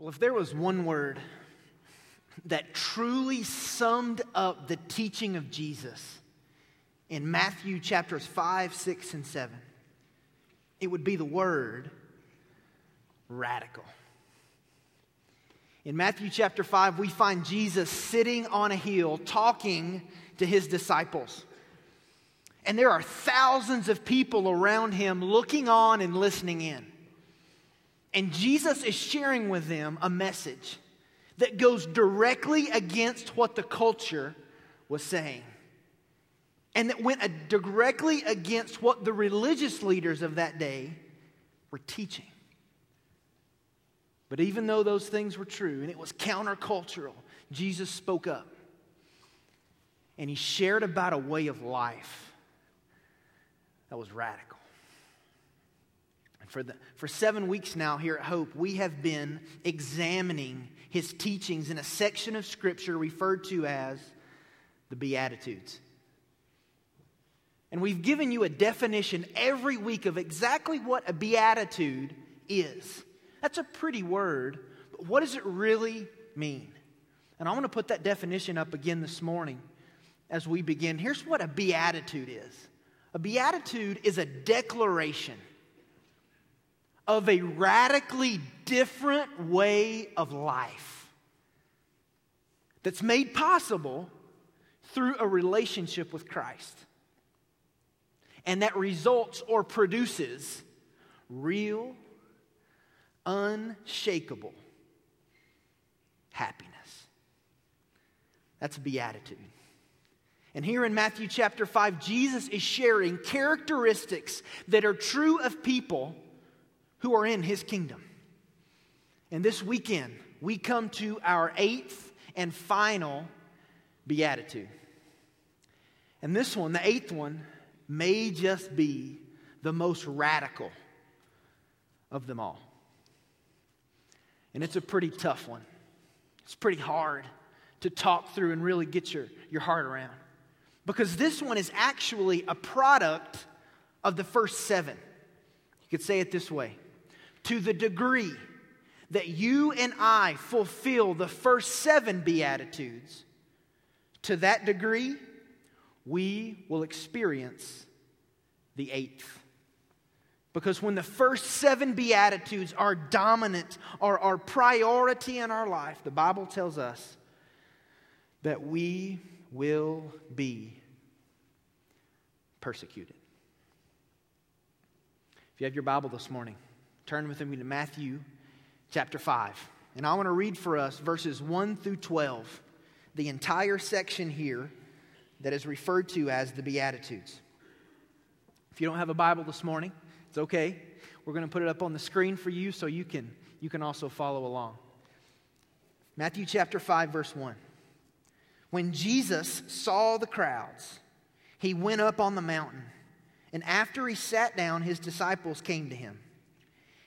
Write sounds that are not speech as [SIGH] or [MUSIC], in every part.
Well, if there was one word that truly summed up the teaching of Jesus in Matthew chapters 5, 6, and 7, it would be the word radical. In Matthew chapter 5, we find Jesus sitting on a hill talking to his disciples. And there are thousands of people around him looking on and listening in. And Jesus is sharing with them a message that goes directly against what the culture was saying. And that went directly against what the religious leaders of that day were teaching. But even though those things were true and it was countercultural, Jesus spoke up. And he shared about a way of life that was radical. For, the, for seven weeks now here at Hope, we have been examining his teachings in a section of Scripture referred to as the Beatitudes. And we've given you a definition every week of exactly what a beatitude is. That's a pretty word, but what does it really mean? And I want to put that definition up again this morning as we begin. Here's what a beatitude is a beatitude is a declaration of a radically different way of life that's made possible through a relationship with Christ. And that results or produces real, unshakable happiness. That's beatitude. And here in Matthew chapter 5, Jesus is sharing characteristics that are true of people who are in his kingdom. And this weekend, we come to our eighth and final beatitude. And this one, the eighth one, may just be the most radical of them all. And it's a pretty tough one. It's pretty hard to talk through and really get your, your heart around. Because this one is actually a product of the first seven. You could say it this way to the degree that you and I fulfill the first seven Beatitudes, to that degree, we will experience the eighth. Because when the first seven Beatitudes are dominant are our priority in our life, the Bible tells us that we will be persecuted. If you have your Bible this morning, Turn with me to Matthew chapter 5. And I want to read for us verses 1 through 12, the entire section here that is referred to as the Beatitudes. If you don't have a Bible this morning, it's okay. We're going to put it up on the screen for you so you can, you can also follow along. Matthew chapter 5, verse 1. When Jesus saw the crowds, he went up on the mountain, and after he sat down, his disciples came to him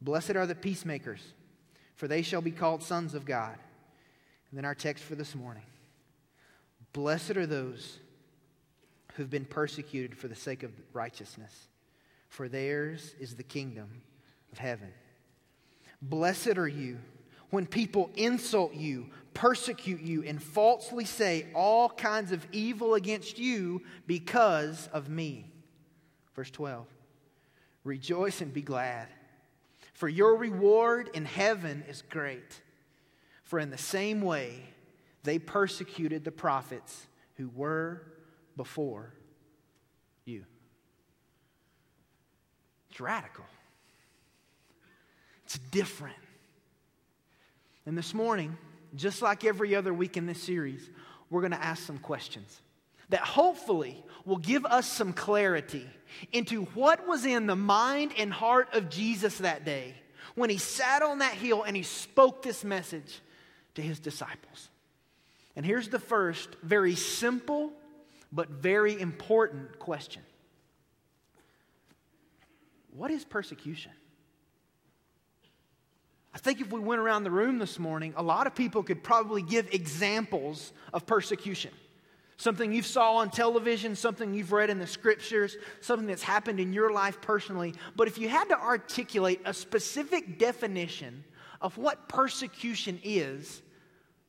Blessed are the peacemakers, for they shall be called sons of God. And then our text for this morning Blessed are those who've been persecuted for the sake of righteousness, for theirs is the kingdom of heaven. Blessed are you when people insult you, persecute you, and falsely say all kinds of evil against you because of me. Verse 12 Rejoice and be glad for your reward in heaven is great. For in the same way they persecuted the prophets who were before you. It's radical, it's different. And this morning, just like every other week in this series, we're going to ask some questions that hopefully will give us some clarity into what was in the mind and heart of Jesus that day when he sat on that hill and he spoke this message to his disciples. And here's the first, very simple but very important question What is persecution? I think if we went around the room this morning, a lot of people could probably give examples of persecution. Something you've saw on television, something you've read in the scriptures, something that's happened in your life personally. But if you had to articulate a specific definition of what persecution is,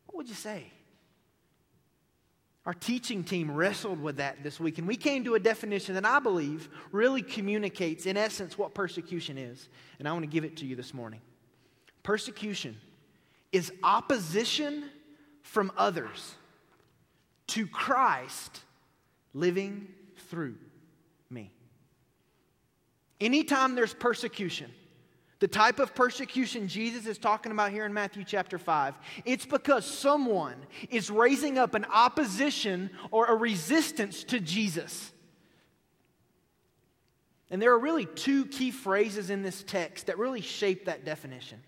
what would you say? Our teaching team wrestled with that this week, and we came to a definition that I believe really communicates, in essence, what persecution is. And I want to give it to you this morning. Persecution is opposition from others to Christ living through me. Anytime there's persecution, the type of persecution Jesus is talking about here in Matthew chapter 5, it's because someone is raising up an opposition or a resistance to Jesus. And there are really two key phrases in this text that really shape that definition.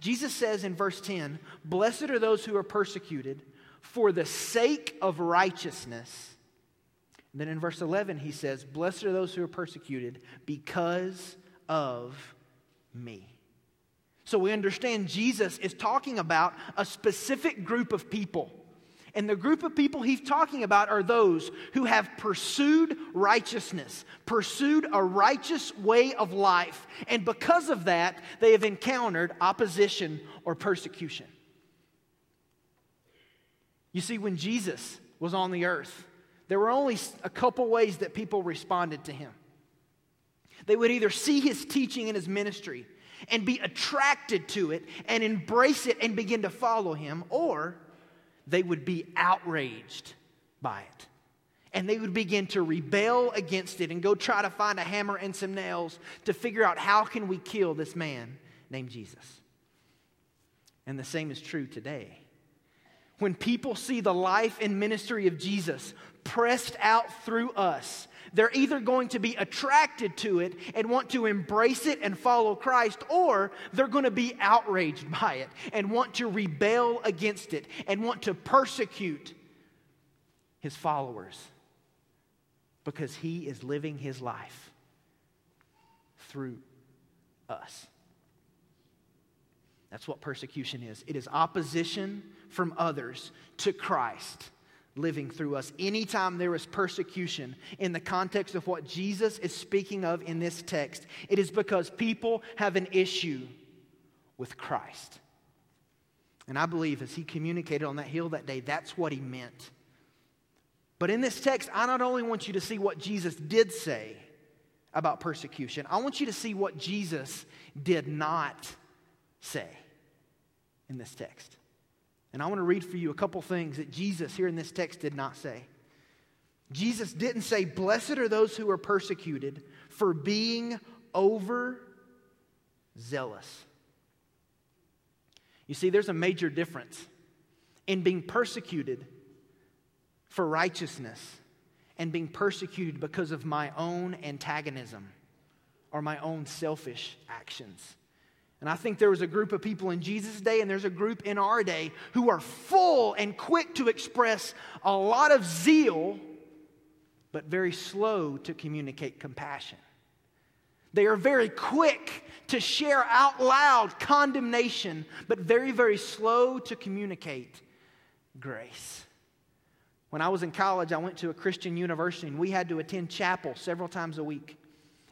Jesus says in verse 10, Blessed are those who are persecuted for the sake of righteousness. And then in verse 11, he says, Blessed are those who are persecuted because of me. So we understand Jesus is talking about a specific group of people. And the group of people he's talking about are those who have pursued righteousness, pursued a righteous way of life. And because of that, they have encountered opposition or persecution. You see, when Jesus was on the earth, there were only a couple ways that people responded to him. They would either see his teaching and his ministry and be attracted to it and embrace it and begin to follow him, or they would be outraged by it. And they would begin to rebel against it and go try to find a hammer and some nails to figure out how can we kill this man named Jesus. And the same is true today. When people see the life and ministry of Jesus pressed out through us, they're either going to be attracted to it and want to embrace it and follow Christ, or they're going to be outraged by it and want to rebel against it and want to persecute his followers because he is living his life through us. That's what persecution is it is opposition from others to Christ living through us. Anytime there is persecution in the context of what Jesus is speaking of in this text, it is because people have an issue with Christ. And I believe as he communicated on that hill that day, that's what he meant. But in this text, I not only want you to see what Jesus did say about persecution, I want you to see what Jesus did not say in this text. And I want to read for you a couple things that Jesus here in this text did not say. Jesus didn't say, Blessed are those who are persecuted for being over zealous. You see, there's a major difference in being persecuted for righteousness and being persecuted because of my own antagonism or my own selfish actions. And I think there was a group of people in Jesus' day, and there's a group in our day who are full and quick to express a lot of zeal, but very slow to communicate compassion. They are very quick to share out loud condemnation, but very, very slow to communicate grace. When I was in college, I went to a Christian university, and we had to attend chapel several times a week.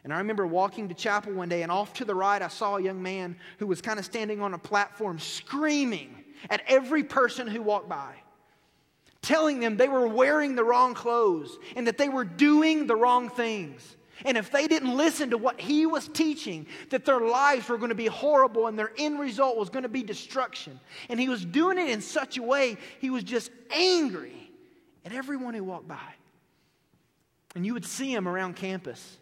And I remember walking to chapel one day, and off to the right, I saw a young man who was kind of standing on a platform screaming at every person who walked by, telling them they were wearing the wrong clothes and that they were doing the wrong things. And if they didn't listen to what he was teaching, that their lives were going to be horrible and their end result was going to be destruction. And he was doing it in such a way, he was just angry at everyone who walked by. And you would see him around campus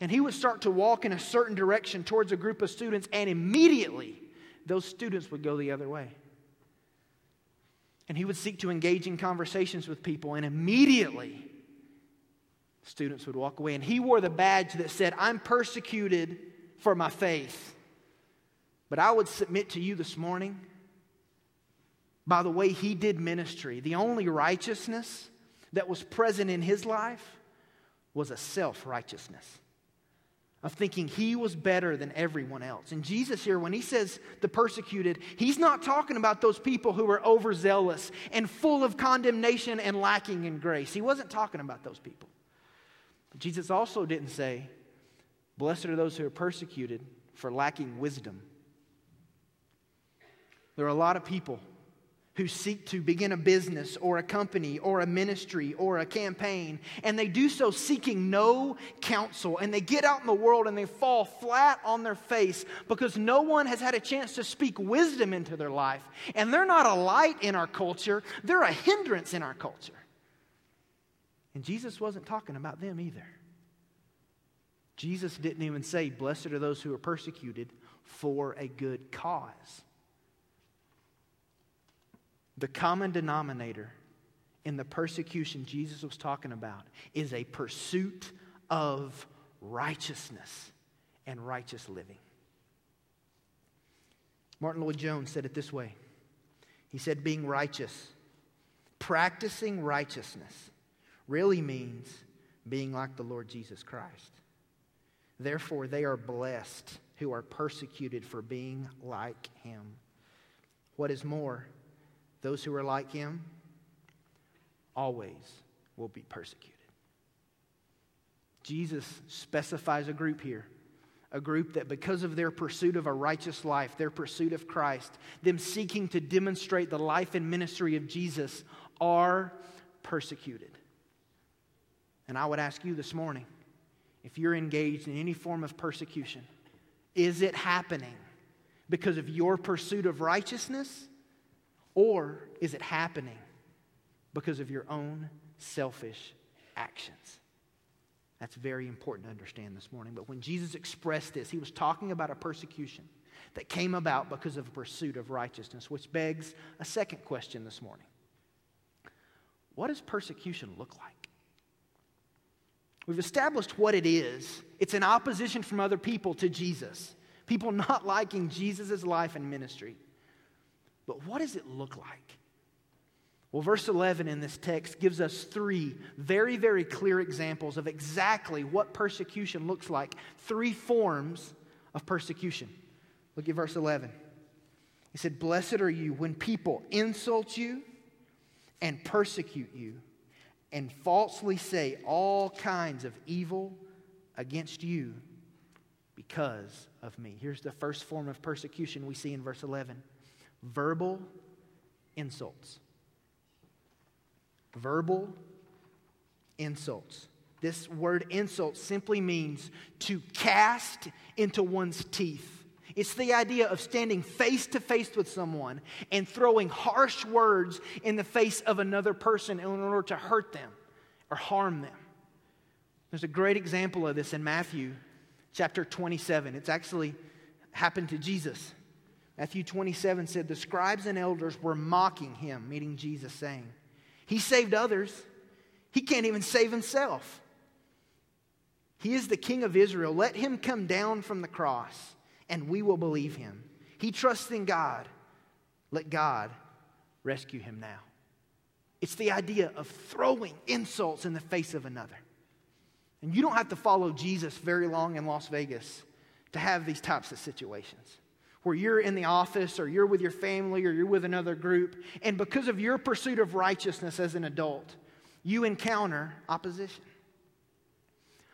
and he would start to walk in a certain direction towards a group of students, and immediately those students would go the other way. And he would seek to engage in conversations with people, and immediately students would walk away. And he wore the badge that said, I'm persecuted for my faith. But I would submit to you this morning, by the way he did ministry, the only righteousness that was present in his life was a self righteousness of thinking he was better than everyone else. And Jesus here, when he says the persecuted, he's not talking about those people who were overzealous and full of condemnation and lacking in grace. He wasn't talking about those people. Jesus also didn't say, Blessed are those who are persecuted for lacking wisdom. There are a lot of people who seek to begin a business or a company or a ministry or a campaign, and they do so seeking no counsel. And they get out in the world and they fall flat on their face because no one has had a chance to speak wisdom into their life. And they're not a light in our culture, they're a hindrance in our culture. And Jesus wasn't talking about them either. Jesus didn't even say, Blessed are those who are persecuted for a good cause. The common denominator in the persecution Jesus was talking about is a pursuit of righteousness and righteous living. Martyn Lloyd-Jones said it this way He said, Being righteous, practicing righteousness, really means being like the Lord Jesus Christ. Therefore, they are blessed who are persecuted for being like him. What is more, those who are like him always will be persecuted. Jesus specifies a group here, a group that because of their pursuit of a righteous life, their pursuit of Christ, them seeking to demonstrate the life and ministry of Jesus, are persecuted. And I would ask you this morning if you're engaged in any form of persecution, is it happening because of your pursuit of righteousness? Or is it happening because of your own selfish actions? That's very important to understand this morning. But when Jesus expressed this, he was talking about a persecution that came about because of a pursuit of righteousness, which begs a second question this morning What does persecution look like? We've established what it is it's an opposition from other people to Jesus, people not liking Jesus' life and ministry. But what does it look like? Well, verse 11 in this text gives us three very, very clear examples of exactly what persecution looks like. Three forms of persecution. Look at verse 11. He said, Blessed are you when people insult you and persecute you and falsely say all kinds of evil against you because of me. Here's the first form of persecution we see in verse 11 verbal insults. Verbal insults. This word insult simply means to cast into one's teeth. It's the idea of standing face to face with someone and throwing harsh words in the face of another person in order to hurt them or harm them. There's a great example of this in Matthew chapter 27. It's actually happened to Jesus. Matthew 27 said, The scribes and elders were mocking him, meaning Jesus, saying, He saved others. He can't even save himself. He is the king of Israel. Let him come down from the cross, and we will believe him. He trusts in God. Let God rescue him now. It's the idea of throwing insults in the face of another. And you don't have to follow Jesus very long in Las Vegas to have these types of situations where you're in the office or you're with your family or you're with another group, and because of your pursuit of righteousness as an adult, you encounter opposition.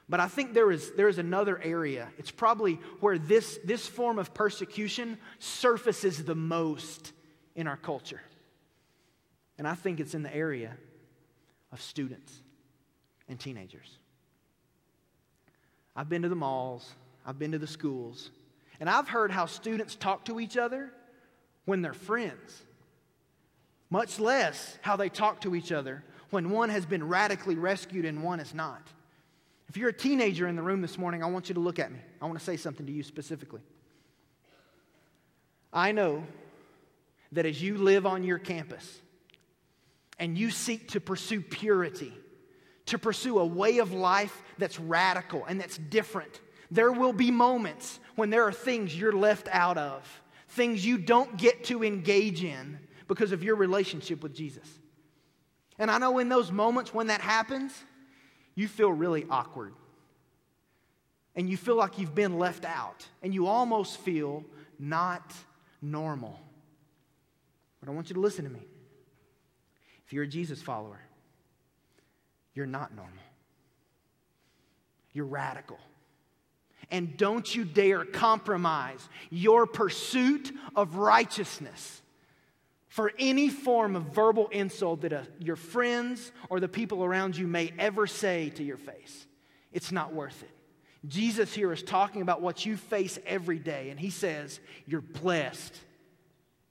But I think there is, there is another area. It's probably where this, this form of persecution surfaces the most in our culture. And I think it's in the area of students and teenagers. I've been to the malls, I've been to the schools, and I've heard how students talk to each other when they're friends, much less how they talk to each other when one has been radically rescued and one is not. If you're a teenager in the room this morning, I want you to look at me. I want to say something to you specifically. I know that as you live on your campus and you seek to pursue purity, to pursue a way of life that's radical and that's different there will be moments when there are things you're left out of things you don't get to engage in because of your relationship with Jesus. And I know in those moments when that happens, you feel really awkward. And you feel like you've been left out. And you almost feel not normal. But I want you to listen to me. If you're a Jesus follower, you're not normal. You're radical. And don't you dare compromise your pursuit of righteousness for any form of verbal insult that a, uh, your friends or the people around you may ever say to your face. It's not worth it. Jesus here is talking about what you face every day, and he says, You're blessed.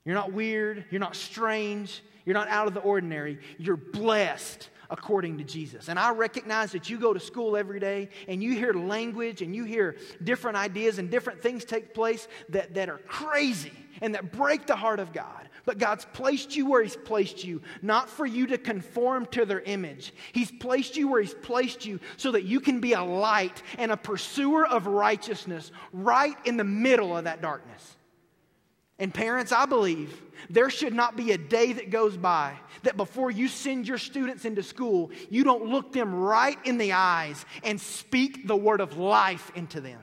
You're not weird, you're not strange, you're not out of the ordinary, you're blessed according to Jesus. And I recognize that you go to school every day and you hear language and you hear different ideas and different things take place that, that are crazy and that break the heart of God. But God's placed you where He's placed you, not for you to conform to their image. He's placed you where He's placed you so that you can be a light and a pursuer of righteousness right in the middle of that darkness. And parents, I believe there should not be a day that goes by that before you send your students into school, you don't look them right in the eyes and speak the word of life into them.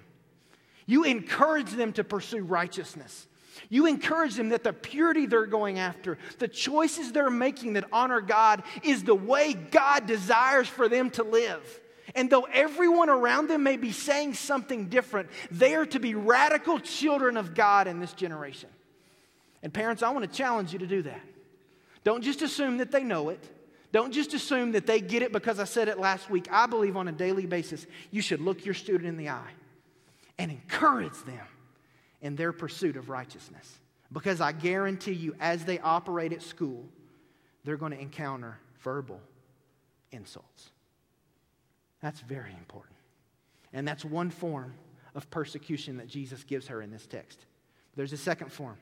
You encourage them to pursue righteousness. You encourage them that the purity they're going after, the choices they're making that honor God, is the way God desires for them to live. And though everyone around them may be saying something different, they are to be radical children of God in this generation. And parents, I want to challenge you to do that. Don't just assume that they know it. Don't just assume that they get it because I said it last week. I believe on a daily basis, you should look your student in the eye and encourage them in their pursuit of righteousness. Because I guarantee you, as they operate at school, they're going to encounter verbal insults. That's very important. And that's one form of persecution that Jesus gives her in this text. There's a second form.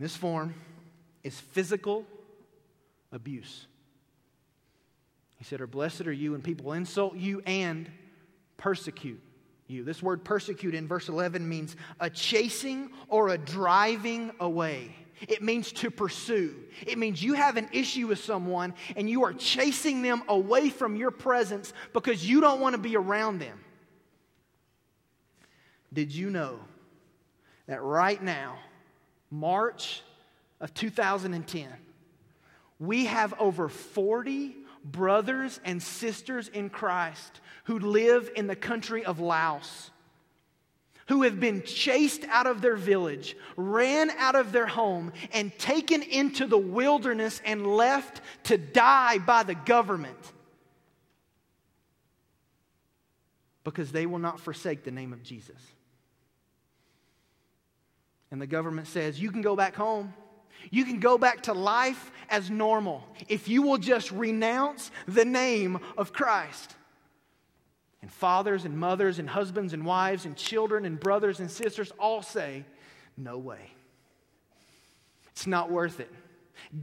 This form is physical abuse. He said, Or blessed are you when people insult you and persecute you. This word persecute in verse 11 means a chasing or a driving away. It means to pursue. It means you have an issue with someone and you are chasing them away from your presence because you don't want to be around them. Did you know that right now, March of 2010, we have over 40 brothers and sisters in Christ who live in the country of Laos, who have been chased out of their village, ran out of their home, and taken into the wilderness and left to die by the government because they will not forsake the name of Jesus. And the government says, You can go back home. You can go back to life as normal if you will just renounce the name of Christ. And fathers and mothers and husbands and wives and children and brothers and sisters all say, No way. It's not worth it.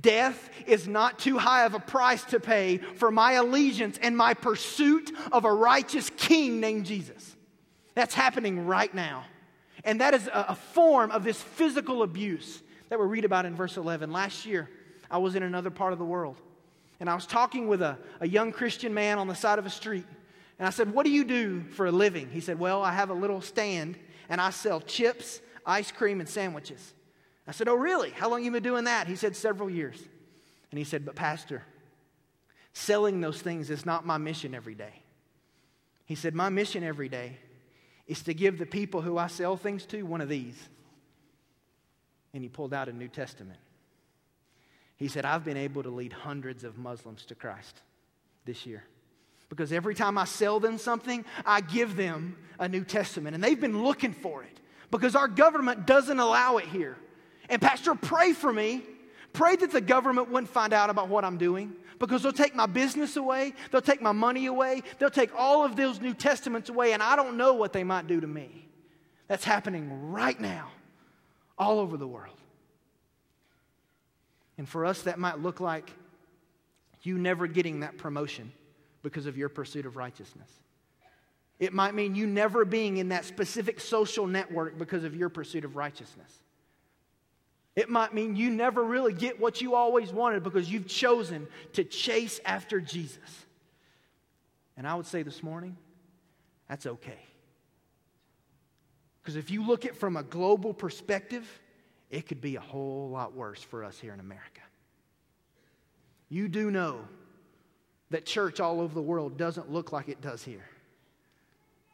Death is not too high of a price to pay for my allegiance and my pursuit of a righteous king named Jesus. That's happening right now. And that is a, form of this physical abuse that we read about in verse 11. Last year, I was in another part of the world, and I was talking with a, a young Christian man on the side of a street. And I said, What do you do for a living? He said, Well, I have a little stand, and I sell chips, ice cream, and sandwiches. I said, Oh, really? How long you been doing that? He said, Several years. And he said, But, Pastor, selling those things is not my mission every day. He said, My mission every day is to give the people who I sell things to one of these. And he pulled out a New Testament. He said, I've been able to lead hundreds of Muslims to Christ this year. Because every time I sell them something, I give them a New Testament. And they've been looking for it because our government doesn't allow it here. And, Pastor, pray for me. Pray that the government wouldn't find out about what I'm doing because they'll take my business away, they'll take my money away, they'll take all of those New Testaments away, and I don't know what they might do to me. That's happening right now, all over the world. And for us, that might look like you never getting that promotion because of your pursuit of righteousness. It might mean you never being in that specific social network because of your pursuit of righteousness. It might mean you never really get what you always wanted because you've chosen to chase after Jesus. And I would say this morning, that's okay. Because if you look at from a global perspective, it could be a whole lot worse for us here in America. You do know that church all over the world doesn't look like it does here.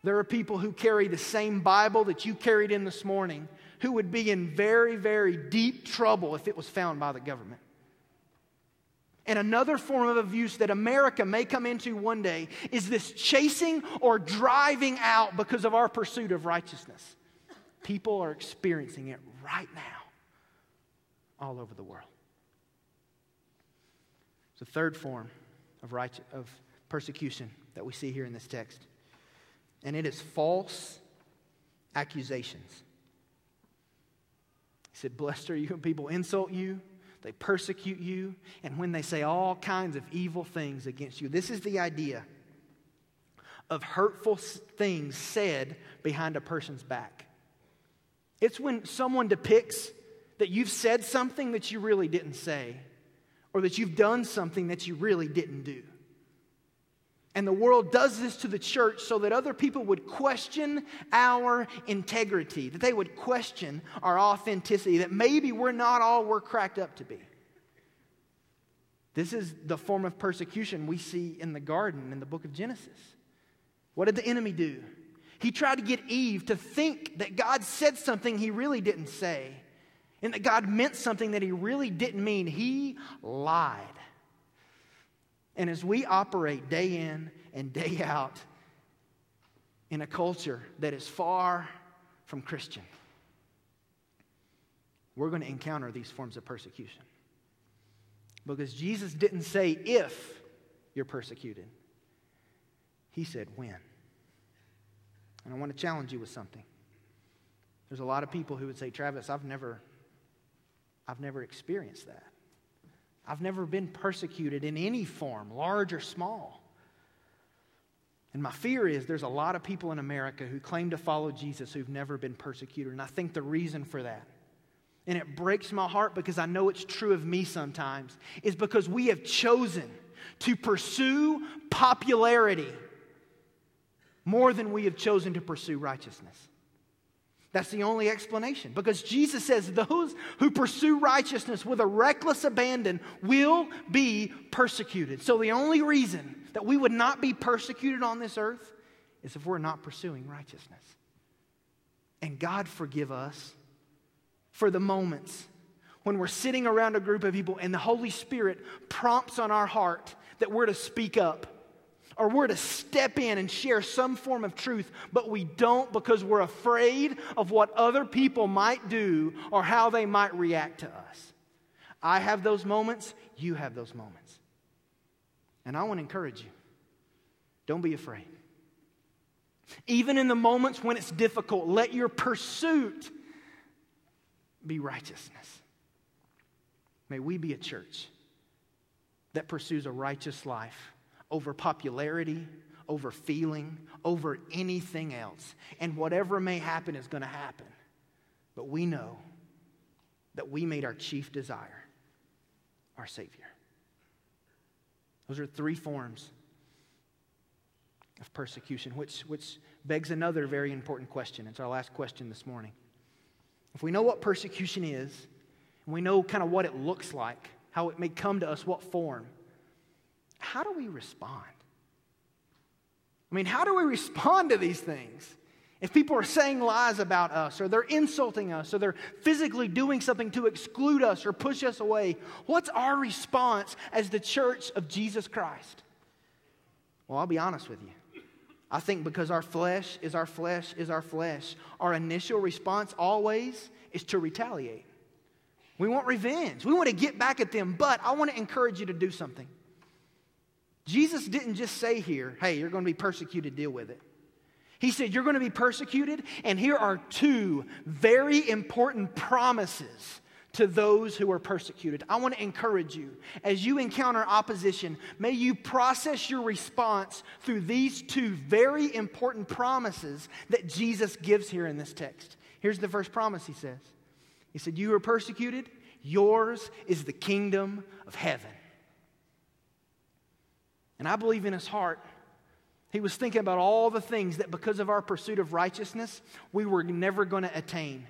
There are people who carry the same Bible that you carried in this morning who would be in very, very deep trouble if it was found by the government. And another form of abuse that America may come into one day is this chasing or driving out because of our pursuit of righteousness. People are experiencing it right now all over the world. It's the third form of, right, of persecution that we see here in this text and it is false accusations. Said, Blessed are you when people insult you, they persecute you, and when they say all kinds of evil things against you. This is the idea of hurtful things said behind a person's back. It's when someone depicts that you've said something that you really didn't say, or that you've done something that you really didn't do. And the world does this to the church so that other people would question our integrity, that they would question our authenticity, that maybe we're not all we're cracked up to be. This is the form of persecution we see in the garden in the book of Genesis. What did the enemy do? He tried to get Eve to think that God said something he really didn't say, and that God meant something that he really didn't mean. He lied. And as we operate day in and day out in a culture that is far from Christian, we're going to encounter these forms of persecution. Because Jesus didn't say if you're persecuted, He said when. And I want to challenge you with something. There's a lot of people who would say, Travis, I've never, I've never experienced that. I've never been persecuted in any form, large or small. And my fear is there's a lot of people in America who claim to follow Jesus who've never been persecuted. And I think the reason for that, and it breaks my heart because I know it's true of me sometimes, is because we have chosen to pursue popularity more than we have chosen to pursue righteousness. That's the only explanation. Because Jesus says those who pursue righteousness with a reckless abandon will be persecuted. So the only reason that we would not be persecuted on this earth is if we're not pursuing righteousness. And God forgive us for the moments when we're sitting around a group of people and the Holy Spirit prompts on our heart that we're to speak up or we're to step in and share some form of truth, but we don't because we're afraid of what other people might do or how they might react to us. I have those moments, you have those moments. And I want to encourage you don't be afraid. Even in the moments when it's difficult, let your pursuit be righteousness. May we be a church that pursues a righteous life over popularity, over feeling, over anything else. And whatever may happen is going to happen. But we know that we made our chief desire our Savior. Those are three forms of persecution, which, which begs another very important question. It's our last question this morning. If we know what persecution is, and we know kind of what it looks like, how it may come to us, what form, how do we respond? I mean, how do we respond to these things? If people are saying lies about us, or they're insulting us, or they're physically doing something to exclude us or push us away, what's our response as the church of Jesus Christ? Well, I'll be honest with you. I think because our flesh is our flesh is our flesh, our initial response always is to retaliate. We want revenge. We want to get back at them, but I want to encourage you to do something. Jesus didn't just say here, hey, you're going to be persecuted, deal with it. He said, You're going to be persecuted, and here are two very important promises to those who are persecuted. I want to encourage you as you encounter opposition, may you process your response through these two very important promises that Jesus gives here in this text. Here's the first promise he says He said, You are persecuted, yours is the kingdom of heaven. And I believe in his heart, he was thinking about all the things that because of our pursuit of righteousness, we were never going to attain.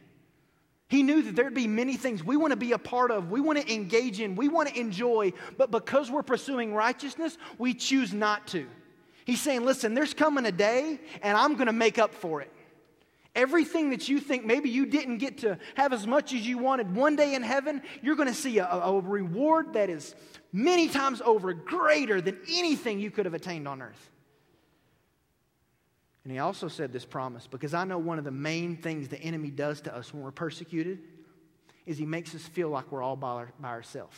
He knew that there'd be many things we want to be a part of, we want to engage in, we want to enjoy, but because we're pursuing righteousness, we choose not to. He's saying, listen, there's coming a day, and I'm going to make up for it. Everything that you think maybe you didn't get to have as much as you wanted one day in heaven, you're going to see a, a reward that is many times over greater than anything you could have attained on earth. And he also said this promise because I know one of the main things the enemy does to us when we're persecuted is he makes us feel like we're all by, our, by ourselves.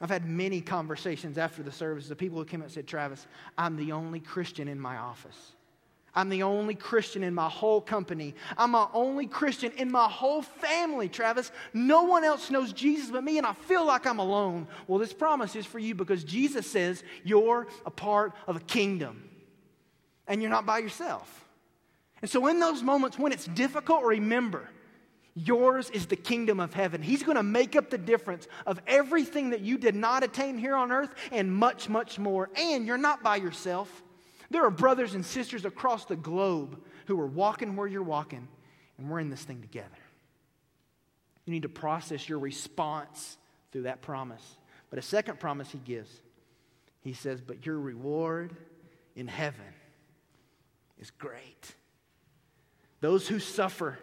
I've had many conversations after the service of people who came up and said, Travis, I'm the only Christian in my office. I'm the only Christian in my whole company. I'm the only Christian in my whole family, Travis. No one else knows Jesus but me, and I feel like I'm alone. Well, this promise is for you because Jesus says you're a part of a kingdom and you're not by yourself. And so, in those moments when it's difficult, remember yours is the kingdom of heaven. He's going to make up the difference of everything that you did not attain here on earth and much, much more. And you're not by yourself. There are brothers and sisters across the globe who are walking where you're walking, and we're in this thing together. You need to process your response through that promise. But a second promise he gives, he says, But your reward in heaven is great. Those who suffer,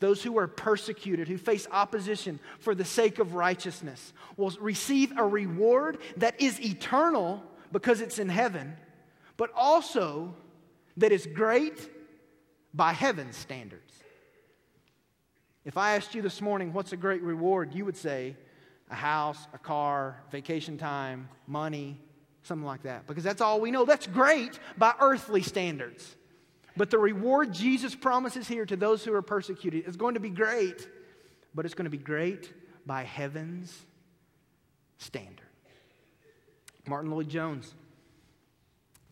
those who are persecuted, who face opposition for the sake of righteousness, will receive a reward that is eternal because it's in heaven, but also that is great by heaven's standards. If I asked you this morning, what's a great reward, you would say a house, a car, vacation time, money, something like that, because that's all we know. That's great by earthly standards. But the reward Jesus promises here to those who are persecuted is going to be great, but it's going to be great by heaven's standard. Martyn Lloyd-Jones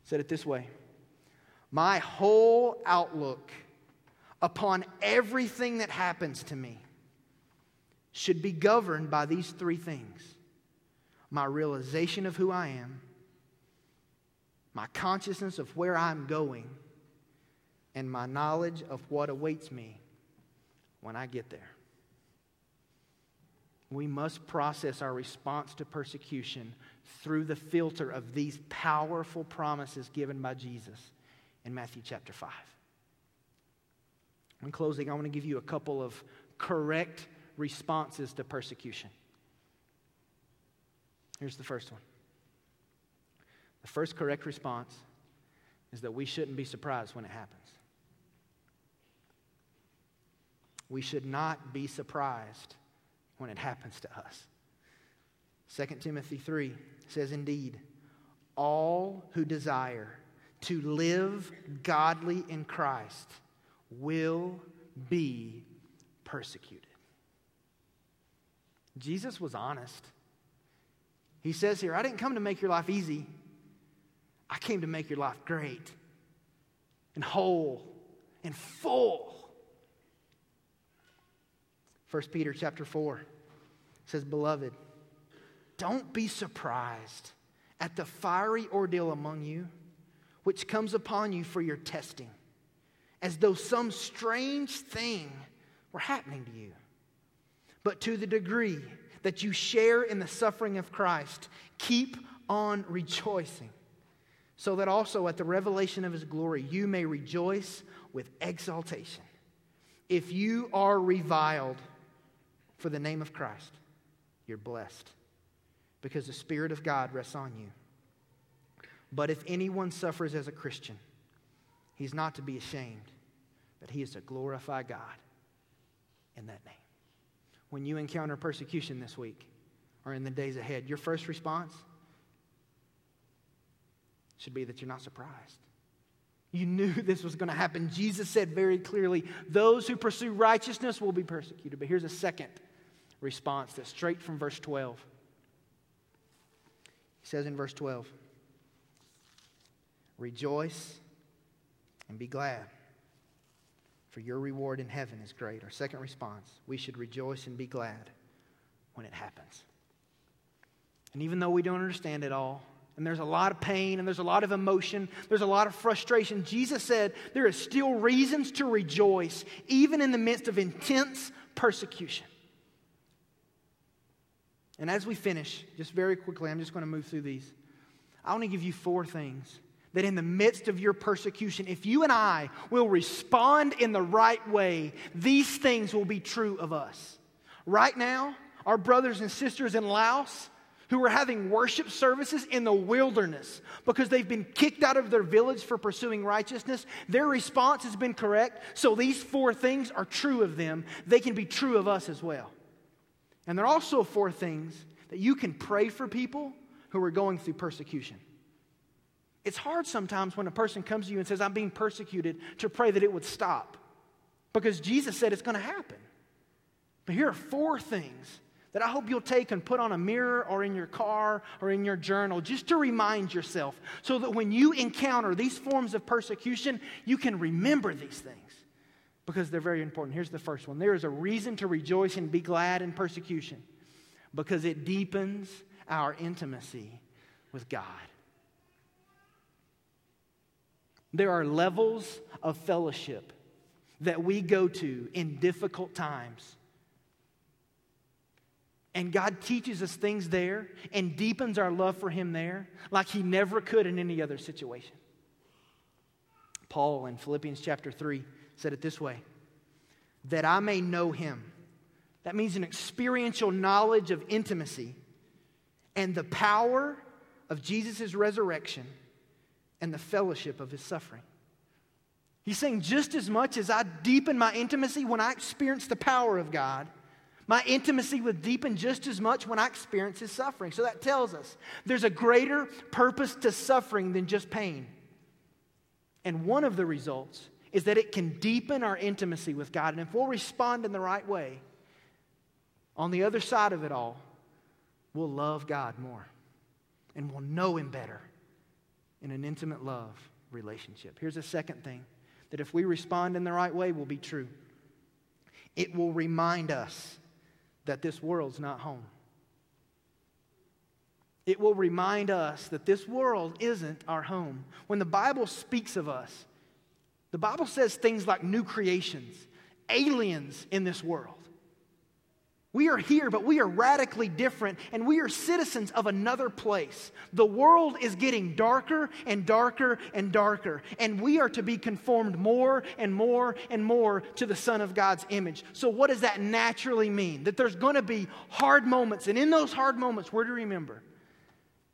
said it this way My whole outlook upon everything that happens to me should be governed by these three things my realization of who I am, my consciousness of where I'm going and my knowledge of what awaits me when I get there. We must process our response to persecution through the filter of these powerful promises given by Jesus in Matthew chapter 5. In closing, I want to give you a couple of correct responses to persecution. Here's the first one. The first correct response is that we shouldn't be surprised when it happens. we should not be surprised when it happens to us. 2 Timothy 3 says, Indeed, all who desire to live godly in Christ will be persecuted. Jesus was honest. He says here, I didn't come to make your life easy. I came to make your life great and whole and full. 1 Peter chapter 4 says, Beloved, don't be surprised at the fiery ordeal among you, which comes upon you for your testing, as though some strange thing were happening to you. But to the degree that you share in the suffering of Christ, keep on rejoicing, so that also at the revelation of his glory you may rejoice with exaltation. If you are reviled, for the name of Christ, you're blessed because the Spirit of God rests on you. But if anyone suffers as a Christian, he's not to be ashamed, but he is to glorify God in that name. When you encounter persecution this week or in the days ahead, your first response should be that you're not surprised. You knew [LAUGHS] this was going to happen. Jesus said very clearly, those who pursue righteousness will be persecuted. But here's a second response that's straight from verse 12. He says in verse 12, Rejoice and be glad, for your reward in heaven is great. Our second response, we should rejoice and be glad when it happens. And even though we don't understand it all, and there's a lot of pain and there's a lot of emotion, there's a lot of frustration, Jesus said there is still reasons to rejoice, even in the midst of intense persecution. And as we finish, just very quickly, I'm just going to move through these. I want to give you four things that in the midst of your persecution, if you and I will respond in the right way, these things will be true of us. Right now, our brothers and sisters in Laos, who are having worship services in the wilderness because they've been kicked out of their village for pursuing righteousness. Their response has been correct. So these four things are true of them. They can be true of us as well. And there are also four things that you can pray for people who are going through persecution. It's hard sometimes when a person comes to you and says, I'm being persecuted, to pray that it would stop because Jesus said it's going to happen. But here are four things that I hope you'll take and put on a mirror or in your car or in your journal just to remind yourself so that when you encounter these forms of persecution, you can remember these things because they're very important. Here's the first one there is a reason to rejoice and be glad in persecution because it deepens our intimacy with God. There are levels of fellowship that we go to in difficult times. And God teaches us things there and deepens our love for Him there like He never could in any other situation. Paul in Philippians chapter 3 said it this way that I may know him. That means an experiential knowledge of intimacy and the power of Jesus' resurrection and the fellowship of his suffering. He's saying, just as much as I deepen my intimacy when I experience the power of God, my intimacy would deepen just as much when I experience his suffering. So that tells us there's a greater purpose to suffering than just pain. And one of the results is that it can deepen our intimacy with God. And if we'll respond in the right way, on the other side of it all, we'll love God more and we'll know Him better in an intimate love relationship. Here's a second thing that if we respond in the right way will be true it will remind us that this world's not home. It will remind us that this world isn't our home. When the Bible speaks of us, the Bible says things like new creations, aliens in this world. We are here, but we are radically different, and we are citizens of another place. The world is getting darker and darker and darker, and we are to be conformed more and more and more to the Son of God's image. So, what does that naturally mean? That there's going to be hard moments, and in those hard moments, we're to remember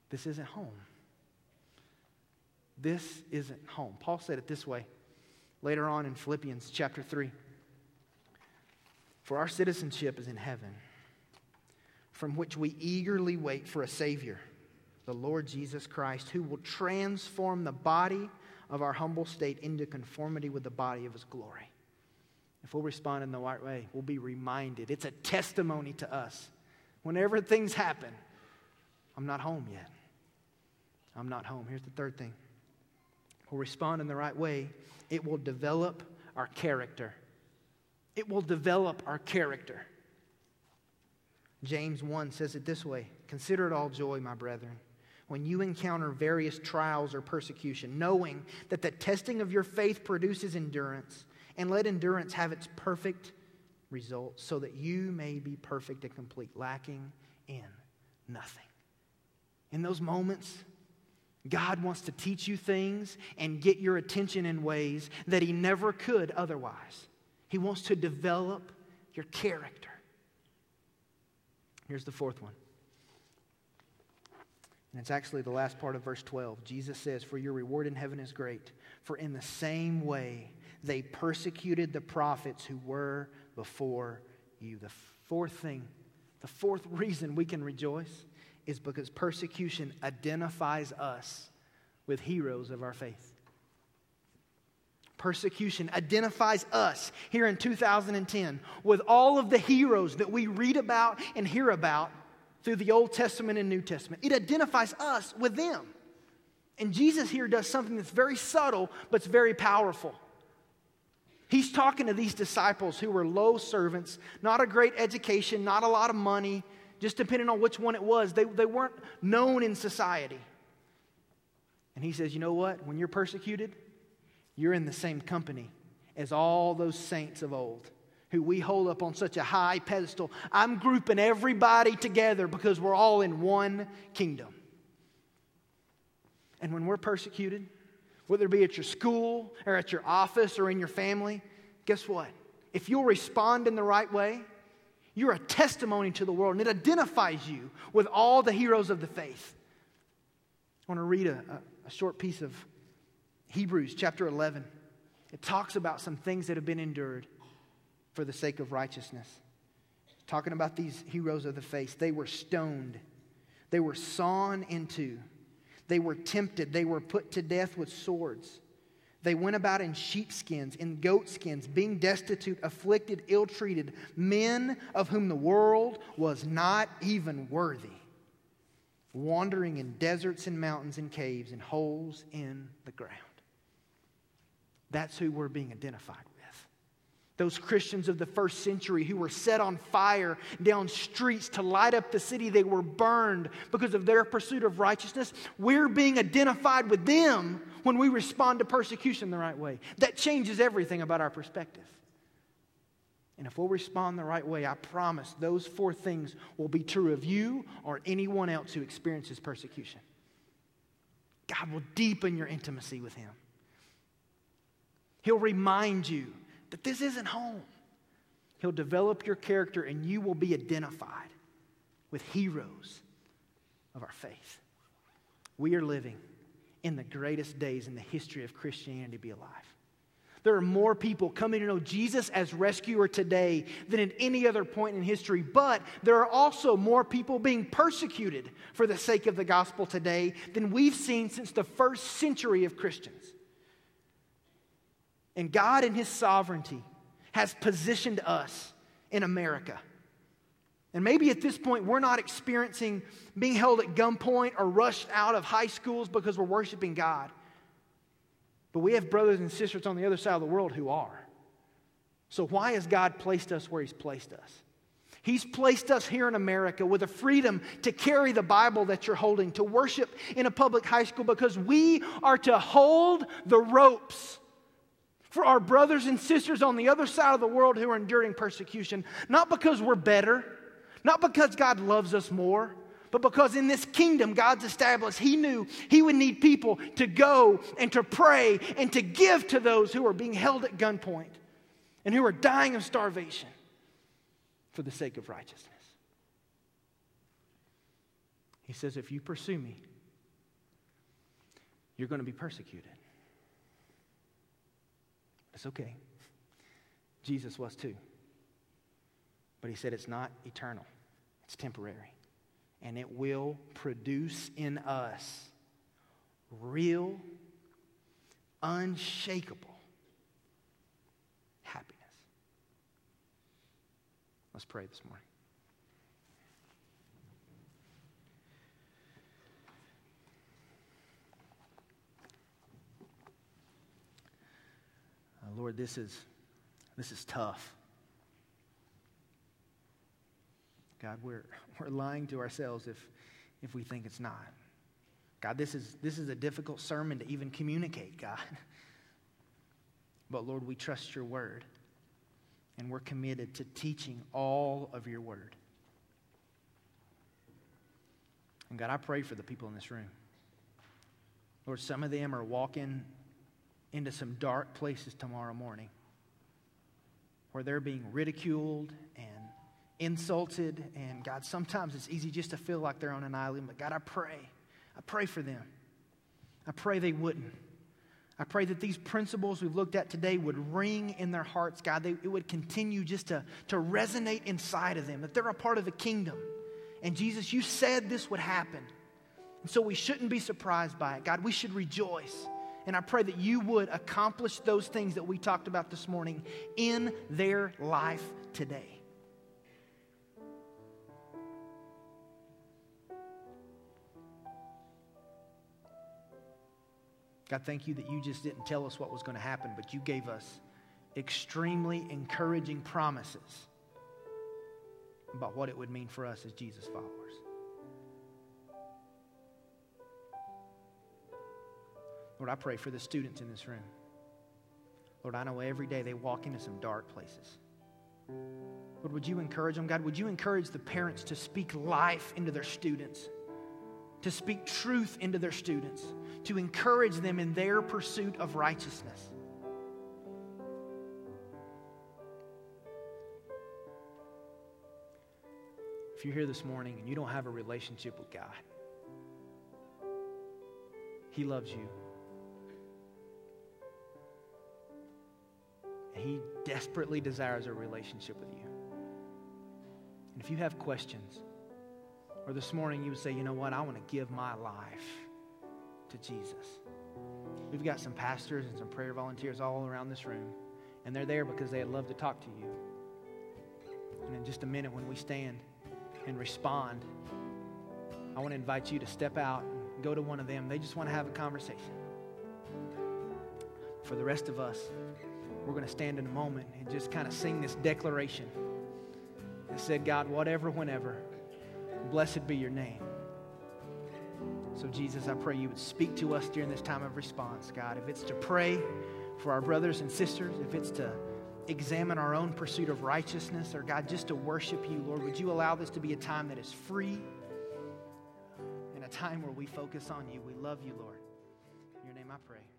this isn't home. This isn't home. Paul said it this way later on in Philippians chapter 3. For our citizenship is in heaven, from which we eagerly wait for a Savior, the Lord Jesus Christ, who will transform the body of our humble state into conformity with the body of His glory. If we'll respond in the right way, we'll be reminded. It's a testimony to us. Whenever things happen, I'm not home yet. I'm not home. Here's the third thing. We'll respond in the right way, it will develop our character. It will develop our character. James 1 says it this way Consider it all joy, my brethren, when you encounter various trials or persecution, knowing that the testing of your faith produces endurance, and let endurance have its perfect result, so that you may be perfect and complete, lacking in nothing. In those moments, God wants to teach you things and get your attention in ways that He never could otherwise. He wants to develop your character. Here's the fourth one. And it's actually the last part of verse 12. Jesus says, For your reward in heaven is great. For in the same way they persecuted the prophets who were before you. The fourth thing, the fourth [LAUGHS] reason we can rejoice is because persecution identifies us with heroes of our faith. persecution identifies us here in 2010 with all of the heroes that we read about and hear about through the Old Testament and New Testament. It identifies us with them. And Jesus here does something that's very subtle, but it's very powerful. He's talking to these disciples who were low servants, not a great education, not a lot of money, just depending on which one it was. They, they weren't known in society. And he says, You know what? When you're persecuted, you're in the same company as all those saints of old who we hold up on such a high pedestal. I'm grouping everybody together because we're all in one kingdom. And when we're persecuted, whether it be at your school or at your office or in your family, guess what? If you'll respond in the right way, you're a testimony to the world and it identifies you with all the heroes of the faith. I want to read a, a, short piece of Hebrews chapter 11. It talks about some things that have been endured for the sake of righteousness. Talking about these heroes of the faith, they were stoned, they were sawn into, they were tempted, they were put to death with swords. They went about in sheepskins, in goatskins, being destitute, afflicted, ill treated, men of whom the world was not even worthy, wandering in deserts and mountains and caves and holes in the ground. That's who we're being identified. Those Christians of the first century who were set on fire down streets to light up the city, they were burned because of their pursuit of righteousness. We're being identified with them when we respond to persecution the right way. That changes everything about our perspective. And if we'll respond the right way, I promise those four things will be true of you or anyone else who experiences persecution. God will deepen your intimacy with Him. He'll remind you that this isn't home. He'll develop your character and you will be identified with heroes of our faith. We are living in the greatest days in the history of Christianity to be alive. There are more people coming to know Jesus as rescuer today than at any other point in history, but there are also more people being persecuted for the sake of the gospel today than we've seen since the first century of Christians. And God, in His sovereignty, has positioned us in America. And maybe at this point, we're not experiencing being held at gunpoint or rushed out of high schools because we're worshiping God. But we have brothers and sisters on the other side of the world who are. So, why has God placed us where He's placed us? He's placed us here in America with a freedom to carry the Bible that you're holding, to worship in a public high school, because we are to hold the ropes for our brothers and sisters on the other side of the world who are enduring persecution, not because we're better, not because God loves us more, but because in this kingdom God's established, He knew He would need people to go and to pray and to give to those who are being held at gunpoint and who are dying of starvation for the sake of righteousness. He says, If you pursue me, you're going to be persecuted. It's okay. Jesus was too. But he said it's not eternal, it's temporary. And it will produce in us real, unshakable happiness. Let's pray this morning. Lord, this is, this is tough. God, we're, [LAUGHS] we're lying to ourselves if, if we think it's not. God, this is, this is a difficult sermon to even communicate, God. [LAUGHS] But Lord, we trust your word, and we're committed to teaching all of your word. And God, I pray for the people in this room. Lord, some of them are walking into some dark places tomorrow morning where they're being ridiculed and insulted. And God, sometimes it's easy just to feel like they're on an island, but God, I pray. I pray for them. I pray they wouldn't. I pray that these principles we've looked at today would ring in their hearts, God. They, it would continue just to, to resonate inside of them, that they're a part of the kingdom. And Jesus, you said this would happen. And so we shouldn't be surprised by it. God, we should rejoice And I pray that you would accomplish those things that we talked about this morning in their life today. God, thank you that you just didn't tell us what was going to happen, but you gave us extremely encouraging promises about what it would mean for us as Jesus followers. Lord, I pray for the students in this room. Lord, I know every day they walk into some dark places. Lord, would you encourage them? God, would you encourage the parents to speak life into their students, to speak truth into their students, to encourage them in their pursuit of righteousness? If you're here this morning and you don't have a relationship with God, He loves you. He desperately desires a relationship with you. And if you have questions, or this morning you would say, you know what, I want to give my life to Jesus. We've got some pastors and some prayer volunteers all around this room, and they're there because they'd love to talk to you. And in just a minute, when we stand and respond, I want to invite you to step out and go to one of them. They just want to have a conversation. For the rest of us, we're going to stand in a moment and just kind of sing this declaration and said, God, whatever, whenever, blessed be your name. So, Jesus, I pray you would speak to us during this time of response, God. If it's to pray for our brothers and sisters, if it's to examine our own pursuit of righteousness, or God, just to worship you, Lord, would you allow this to be a time that is free and a time where we focus on you? We love you, Lord. In your name I pray.